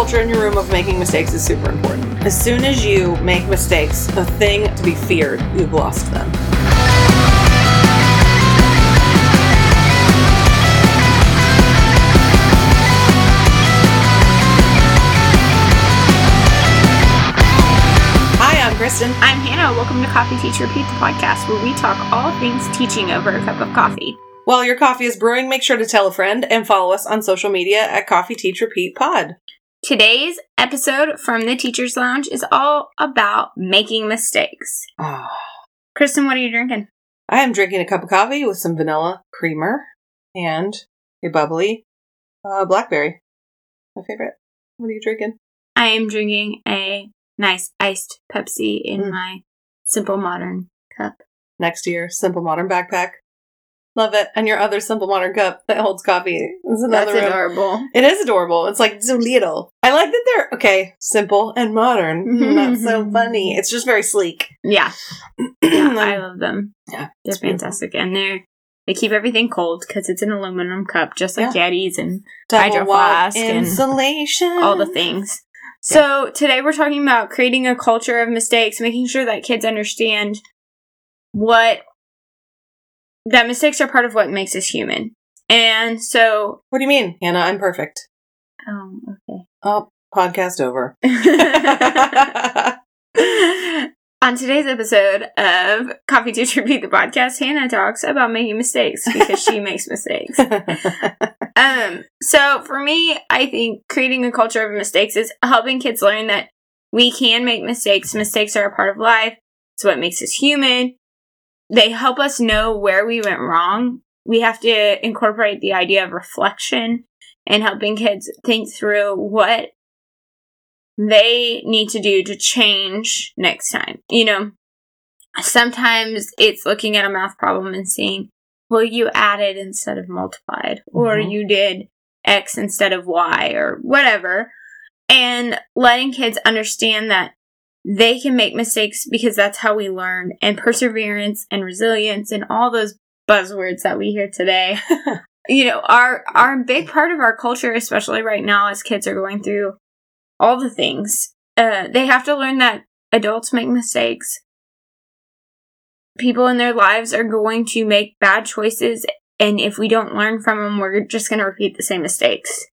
culture in your room of making mistakes is super important. As soon as you make mistakes a thing to be feared, you've lost them. Hi, I'm Kristen. I'm Hannah. Welcome to Coffee Teacher Pete, the podcast where we talk all things teaching over a cup of coffee. While your coffee is brewing, make sure to tell a friend and follow us on social media at Coffee Teacher Pete Pod. Today's episode from the Teacher's Lounge is all about making mistakes. Oh, Kristen, what are you drinking? I am drinking a cup of coffee with some vanilla creamer and a bubbly uh, blackberry. My favorite. What are you drinking? I am drinking a nice iced Pepsi in Mm. my simple modern cup. Next to your Simple Modern backpack. Love it. And your other Simple Modern cup that holds coffee is another That's room. adorable. It is adorable. It's like so little. I like that they're okay, simple and modern. Mm, That's so funny. It's just very sleek. Yeah, yeah I love them. Yeah, They're it's beautiful. fantastic, and they're they keep everything cold because it's an aluminum cup, just like Yeti's and Double Hydro flask and all the things. So today we're talking about creating a culture of mistakes, making sure that kids understand what that mistakes are part of what makes us human. And so, What do you mean, Hannah? I'm perfect. oh, okay. Oh, podcast over. On today's episode of Coffee Teacher Repeat the podcast, Hannah talks about making mistakes because she makes mistakes. Um, so for me, I think creating a culture of mistakes is helping kids learn that we can make mistakes. Mistakes are a part of life. It's what makes us human. They help us know where we went wrong. We have to incorporate the idea of reflection and helping kids think through what they need to do to change next time. You know, sometimes it's looking at a math problem and seeing, well, you added instead of multiplied, or Mhm. you did X instead of Y, or whatever. And letting kids understand that they can make mistakes because that's how we learn, and perseverance and resilience and all those buzzwords that we hear today. you know, are are a big part of our culture, especially right now as kids are going through all the things. Uh, they have to learn that adults make mistakes. People in their lives are going to make bad choices, and if we don't learn from them, we're just going to repeat the same mistakes.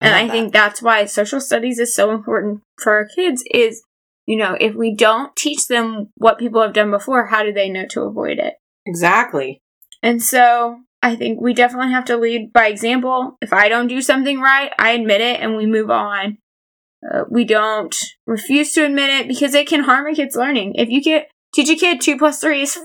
And I that. think that's why social studies is so important for our kids. Is you know, if we don't teach them what people have done before, how do they know to avoid it? exactly. And so I think we definitely have to lead by example. If I don't do something right, I admit it and we move on. Uh, we don't refuse to admit it because it can harm a kid's learning. If you get teach a kid two plus three is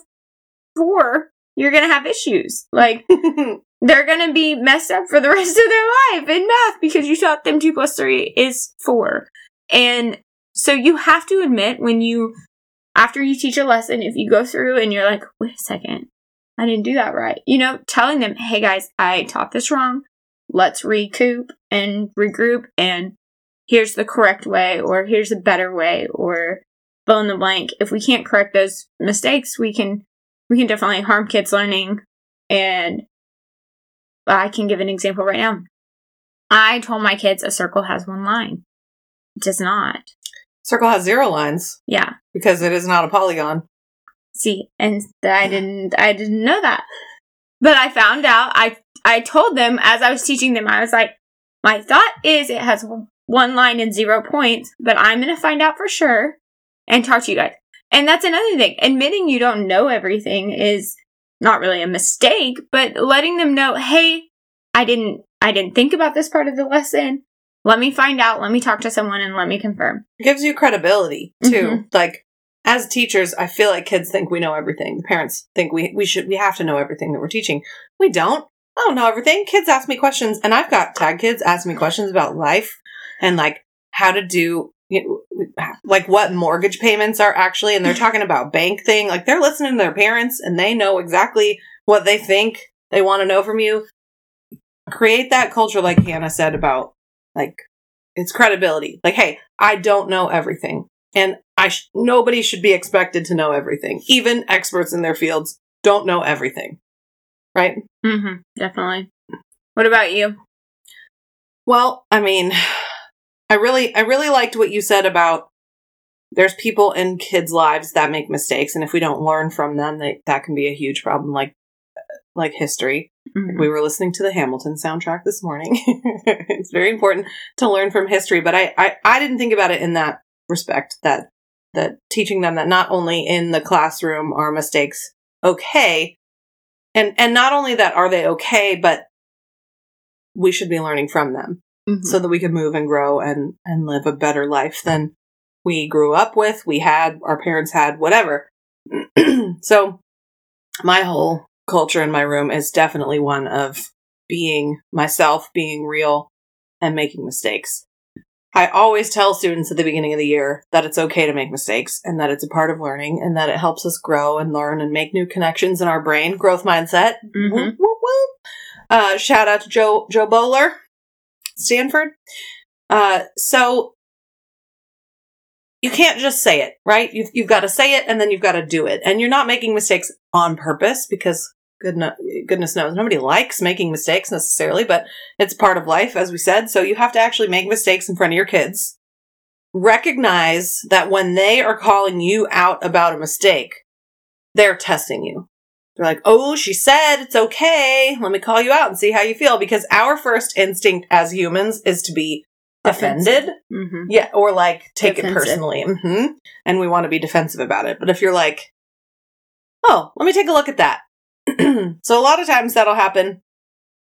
four, you're gonna have issues. Like they're gonna be messed up for the rest of their life in math because you taught them two plus three is four. And so you have to admit when you after you teach a lesson, if you go through and you're like, wait a second, I didn't do that right. You know, telling them, hey guys, I taught this wrong. Let's recoup and regroup and here's the correct way or here's a better way or fill in the blank. If we can't correct those mistakes, we can we can definitely harm kids learning and I can give an example right now. I told my kids a circle has one line. It does not. Circle has zero lines Yeah. because it is not a polygon. See, and I didn't I didn't know that. But I found out I I told them as I was teaching them I was like my thought is it has one line and zero points, but I'm going to find out for sure and talk to you guys. And that's another thing. Admitting you don't know everything is not really a mistake, but letting them know, "Hey, I didn't I didn't think about this part of the lesson. Let me find out, let me talk to someone and let me confirm." It gives you credibility too. Mhm. Like as teachers, I feel like kids think we know everything. The parents think we we should we have to know everything that we're teaching. We don't. I don't know everything. Kids ask me questions, and I've got tag kids ask me questions about life and like how to do you know, like what mortgage payments are actually, and they're talking about bank thing. Like they're listening to their parents, and they know exactly what they think they want to know from you. Create that culture, like Hannah said about like it's credibility. Like, hey, I don't know everything, and I sh- nobody should be expected to know everything. Even experts in their fields don't know everything, right? Mhm. Definitely. What about you? Well, I mean, I really, I really liked what you said about there's people in kids' lives that make mistakes, and if we don't learn from them, they, that can be a huge problem. Like, like history. Mhm. We were listening to the Hamilton soundtrack this morning. it's very important to learn from history, but I, I, I didn't think about it in that respect. That that teaching them that not only in the classroom are mistakes okay, and and not only that are they okay, but we should be learning from them Mhm. so that we can move and grow and and live a better life than we grew up with we had our parents had whatever so my whole culture in my room is definitely one of being myself being real and making mistakes i always tell students at the beginning of the year that it's okay to make mistakes and that it's a part of learning and that it helps us grow and learn and make new connections in our brain growth mindset Mhm. Whoop, whoop, whoop. Uh, shout out to Jo Jo Boaler, Stanford. Uh, so you can't just say it, right? You've you've got to say it, and then you've got to do it, and you're not making mistakes on purpose because goodness goodness knows nobody likes making mistakes necessarily, but it's part of life, as we said. So you have to actually make mistakes in front of your kids. Recognize that when they are calling you out about a mistake, they're testing you. They're like, oh, she said it's okay. Let me call you out and see how you feel. Because our first instinct as humans is to be offended. Mhm. Yeah. Or like take it Defensive. personally. hmm And we want to be defensive about it. But if you're like, oh, let me take a look at that. so a lot of times that'll happen.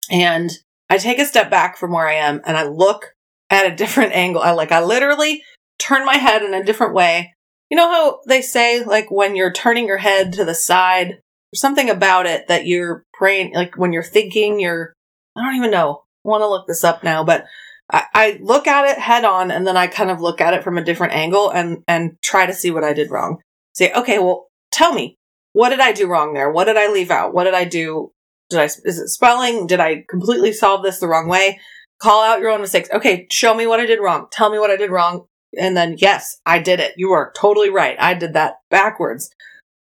And I take a step back from where I am and I look at a different angle. I like, I literally turn my head in a different way. You know how they say, like, when you're turning your head to the side, there's something about it that you're praying, like, when you're thinking, you're, I don't even know. I want to look this up now, but I, I look at it head on and then I kind of look at it from a different angle and, and try to see what I did wrong. Say, okay, well, tell me, what did I do wrong there? What did I leave out? What did I do? Did I, is it spelling? Did I completely solve this the wrong way? Call out your own mistakes. Okay, show me what I did wrong. Tell me what I did wrong. And then, yes, I did it. You are totally right. I did that backwards.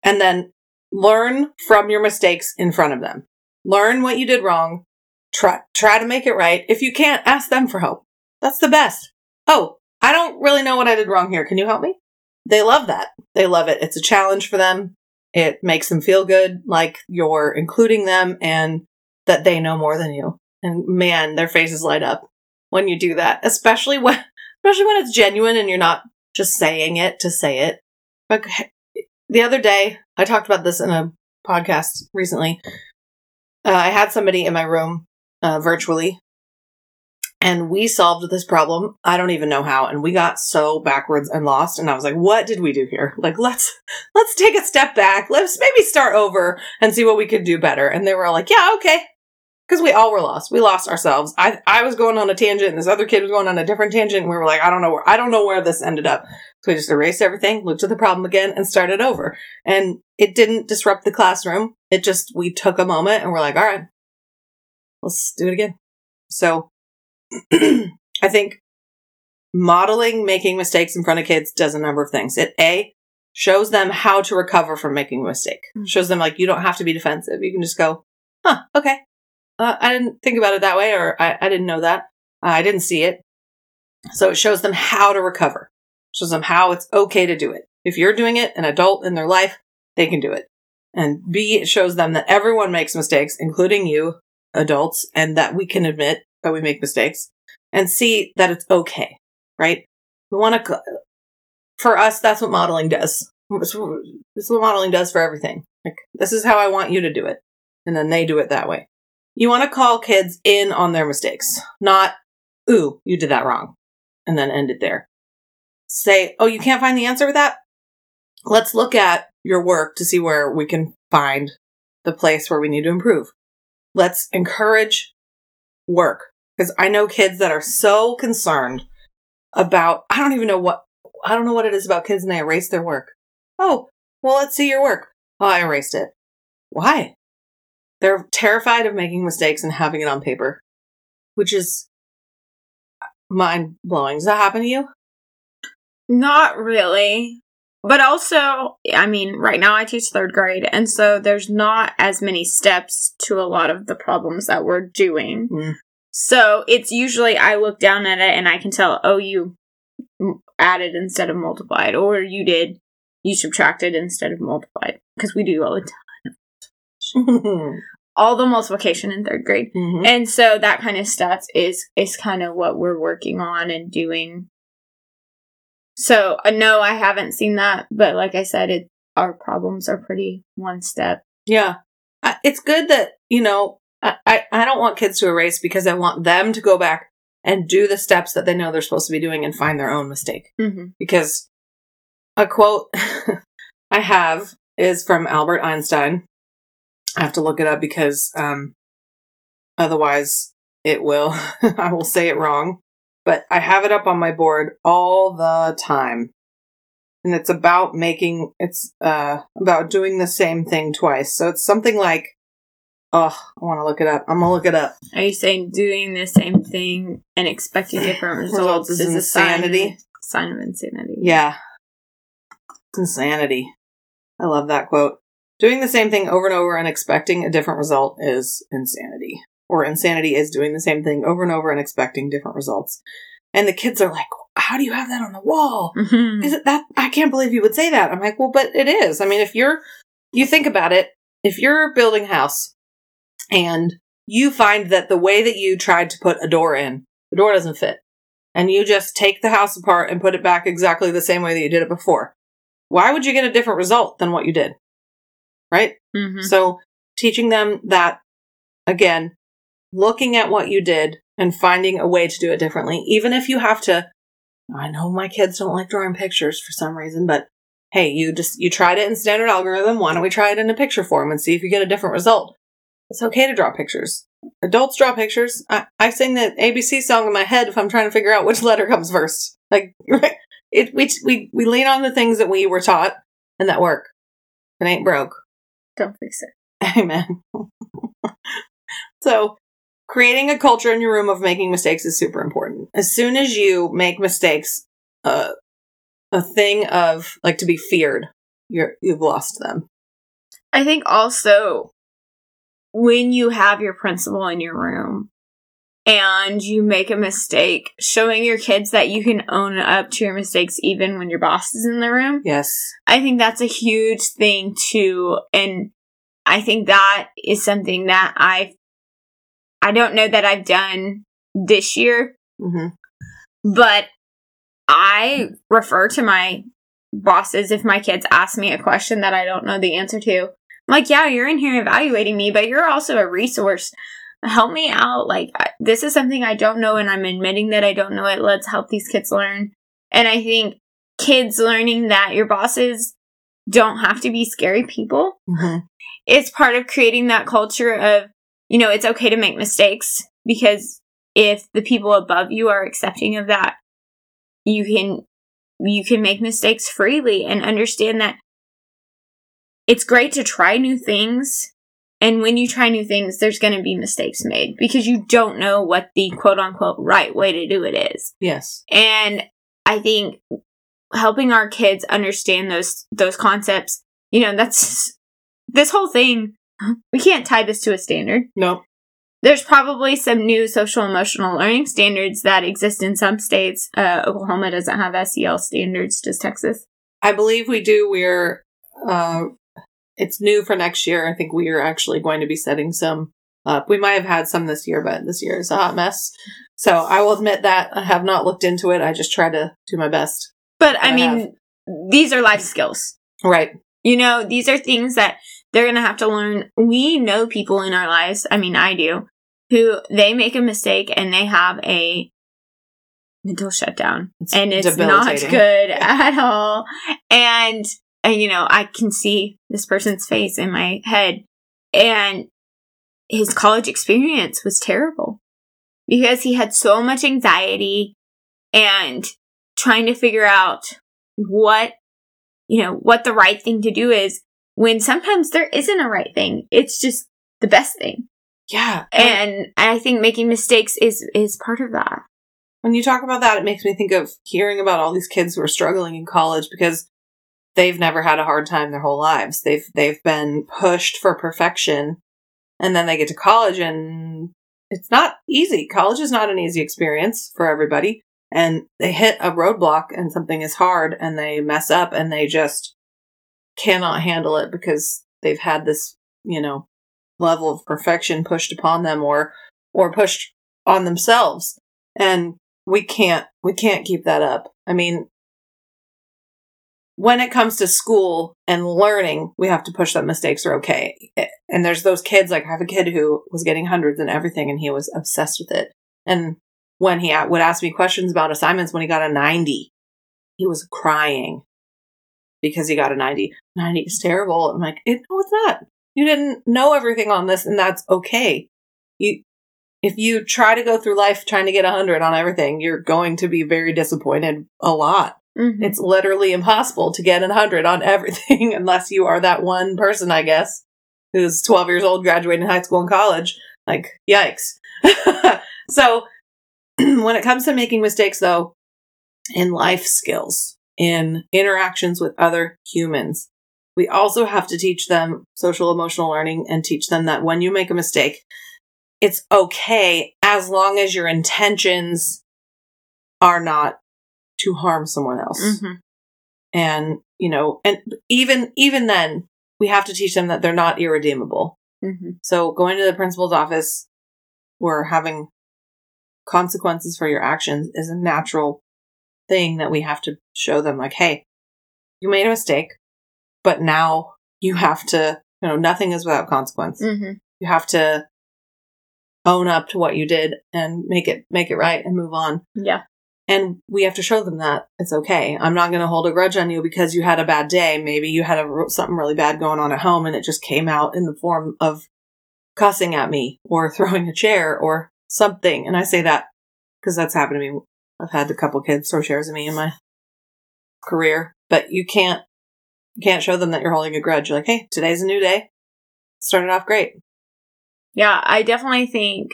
And then learn from your mistakes in front of them. Learn what you did wrong. Try, try to make it right. If you can't, ask them for help. That's the best. Oh, I don't really know what I did wrong here. Can you help me? They love that. They love it. It's a challenge for them. It makes them feel good, like you're including them and that they know more than you. And man, their faces light up when you do that, especially when, especially when it's genuine and you're not just saying it to say it. Like the other day, I talked about this in a podcast recently. Uh, I had somebody in my room uh, virtually, and we solved this problem. I don't even know how, and we got so backwards and lost. And I was like, "What did we do here? Like, let's let's take a step back. Let's maybe start over and see what we could do better." And they were all like, "Yeah, okay." Because we all were lost. We lost ourselves. I I was going on a tangent, and this other kid was going on a different tangent. And we were like, "I don't know where I don't know where this ended up." So we just erased everything, looked at the problem again, and started over. And it didn't disrupt the classroom. It just, we took a moment and we're like, all right, let's do it again. So I think modeling making mistakes in front of kids does a number of things. It A, shows them how to recover from making a mistake. Mm. Shows them like, you don't have to be defensive. You can just go, huh, okay. Uh, I didn't think about it that way, or I, I didn't know that. Uh, I didn't see it. So it shows them how to recover shows them how it's okay to do it. If you're doing it, an adult in their life, they can do it. And B, it shows them that everyone makes mistakes, including you, adults, and that we can admit that we make mistakes. And see that it's okay, right? We want to, for us, that's what modeling does. This is what modeling does for everything. Like, this is how I want you to do it. And then they do it that way. You want to call kids in on their mistakes, not, ooh, you did that wrong, and then end it there say, oh, you can't find the answer with that? Let's look at your work to see where we can find the place where we need to improve. Let's encourage work because I know kids that are so concerned about, I don't even know what, I don't know what it is about kids and they erase their work. Oh, well, let's see your work. Oh, I erased it. Why? They're terrified of making mistakes and having it on paper, which is mind blowing. Does that happen to you? Not really. But also, I mean, right now I teach third grade, and so there's not as many steps to a lot of the problems that we're doing. Mm. So it's usually I look down at it and I can tell, oh, you added instead of multiplied, or you did, you subtracted instead of multiplied. Because we do all the time. all the multiplication in third grade. Mhm. And so that kind of stuff is is kind of what we're working on and doing. So uh, no, I haven't seen that, but like I said, it our problems are pretty one step. Yeah. I- It's good that, you know, I, I, I don't want kids to erase because I want them to go back and do the steps that they know they're supposed to be doing and find their own mistake. Mm-hmm. Because a quote I have is from Albert Einstein. I have to look it up because um, otherwise it will, I will say it wrong. But I have it up on my board all the time. And it's about making, it's uh, about doing the same thing twice. So it's something like, oh, I want to look it up. I'm going to look it up. Are you saying doing the same thing and expecting different results Results is is a sign, insanity. sign of insanity? Yeah. It's insanity. I love that quote. Doing the same thing over and over and expecting a different result is insanity. Or insanity is doing the same thing over and over and expecting different results. And the kids are like, how do you have that on the wall? Mhm. Is it that? I can't believe you would say that. I'm like, well, but it is. I mean, if you're, you think about it, if you're building a house and you find that the way that you tried to put a door in, the door doesn't fit, and you just take the house apart and put it back exactly the same way that you did it before, why would you get a different result than what you did? Right? Mhm. So teaching them that again, looking at what you did and finding a way to do it differently, even if you have to. I know my kids don't like drawing pictures for some reason, but hey, you just you tried it in standard algorithm. Why don't we try it in a picture form and see if you get a different result? It's okay to draw pictures. Adults draw pictures. I, I sing the ABC song in my head if I'm trying to figure out which letter comes first. Like it, we we we lean on the things that we were taught and that work. It ain't broke. Don't fix it. Amen. so, creating a culture in your room of making mistakes is super important. As soon as you make mistakes, uh, a thing of like to be feared, you're you've lost them. I think also when you have your principal in your room and you make a mistake, showing your kids that you can own up to your mistakes even when your boss is in the room. Yes. I think that's a huge thing too. And I think that is something that I I don't know that I've done this year, hmm but I refer to my bosses if my kids ask me a question that I don't know the answer to. I'm like, yeah, you're in here evaluating me, but you're also a resource. Help me out. Like, I- this is something I don't know, and I'm admitting that I don't know it. Let's help these kids learn. And I think kids learning that your bosses don't have to be scary people hmm it's part of creating that culture of you know it's okay to make mistakes because if the people above you are accepting of that you can you can make mistakes freely and understand that it's great to try new things and when you try new things there's going to be mistakes made because you don't know what the quote unquote right way to do it is Yes. and i think helping our kids understand those those concepts you know that's this whole thing we can't tie this to a standard No. there's probably some new social emotional learning standards that exist in some states uh, oklahoma doesn't have sel standards does texas I believe we do. We're uh, it's new for next year. I think we are actually going to be setting some up. We might have had some this year, but this year is a hot mess. So I will admit that I have not looked into it. I just try to do my best. but i I mean these are life skills Right. You know, these are things that they're going to have to learn. We know people in our lives, I mean, I do, who they make a mistake and they have a mental shutdown. It's and it's not good at all. And, and, you know, I can see this person's face in my head. And his college experience was terrible because he had so much anxiety and trying to figure out what you know what the right thing to do is when sometimes there isn't a right thing it's just the best thing Yeah. and i think making mistakes is is part of that when you talk about that, it makes me think of hearing about all these kids who are struggling in college because they've never had a hard time their whole lives. They've they've been pushed for perfection, and then they get to college and it's not easy. College is not an easy experience for everybody. And they hit a roadblock and something is hard and they mess up and they just cannot handle it because they've had this, you know, level of perfection pushed upon them or or pushed on themselves. And we can't we can't keep that up. I mean, when it comes to school and learning, we have to push that mistakes are okay. And there's those kids, like I have a kid who was getting hundreds and everything, and he was obsessed with it. And when he would ask me questions about assignments when he got a 90, he was crying because he got a 90. 90 is terrible. I'm like, no, it's not. You didn't know everything on this, and that's okay. You, if you try to go through life trying to get a 100 on everything, you're going to be very disappointed a lot. Mm-hmm. It's literally impossible to get a 100 on everything unless you are that one person, I guess, who's 12 years old, graduating high school and college. Like, yikes. so, when it comes to making mistakes, though, in life skills, in interactions with other humans, we also have to teach them social emotional learning and teach them that when you make a mistake, it's okay as long as your intentions are not to harm someone else. Mm-hmm. And, you know, and even, even then, we have to teach them that they're not irredeemable. Mm-hmm. So going to the principal's office or having consequences for your actions is a natural thing that we have to show them like, hey, you made a mistake, but now you have to, you know, nothing is without consequence. Mm-hmm. You have to own up to what you did and make it make it right and move on. Yeah. And we have to show them that it's okay. I'm not going to hold a grudge on you because you had a bad day. Maybe you had a, something really bad going on at home and it just came out in the form of cussing at me or throwing a chair or something. And I say that because that's happened to me. I've had a couple kids throw chairs at me in my career, but you can't you can't show them that you're holding a grudge. You're like, hey, today's a new day. Started off great. Yeah, I definitely think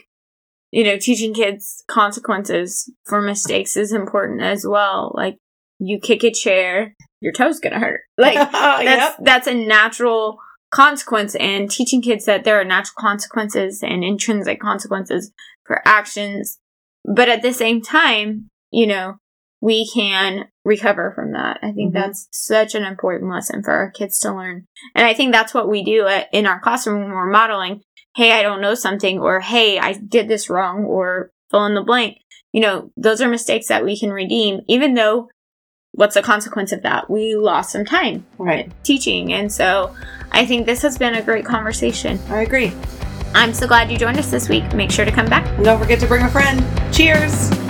you know, teaching kids consequences for mistakes is important as well. Like you kick a chair, your toe's gonna hurt. Like that's yep. that's a natural consequence and teaching kids that there are natural consequences and intrinsic consequences for actions. But at the same time, you know, we can recover from that. I think mm-hmm. that's such an important lesson for our kids to learn. And I think that's what we do at, in our classroom when we're modeling hey, I don't know something, or hey, I did this wrong, or fill in the blank. You know, those are mistakes that we can redeem, even though what's the consequence of that? We lost some time right. teaching. And so I think this has been a great conversation. I agree. I'm so glad you joined us this week. Make sure to come back. And don't forget to bring a friend. Cheers.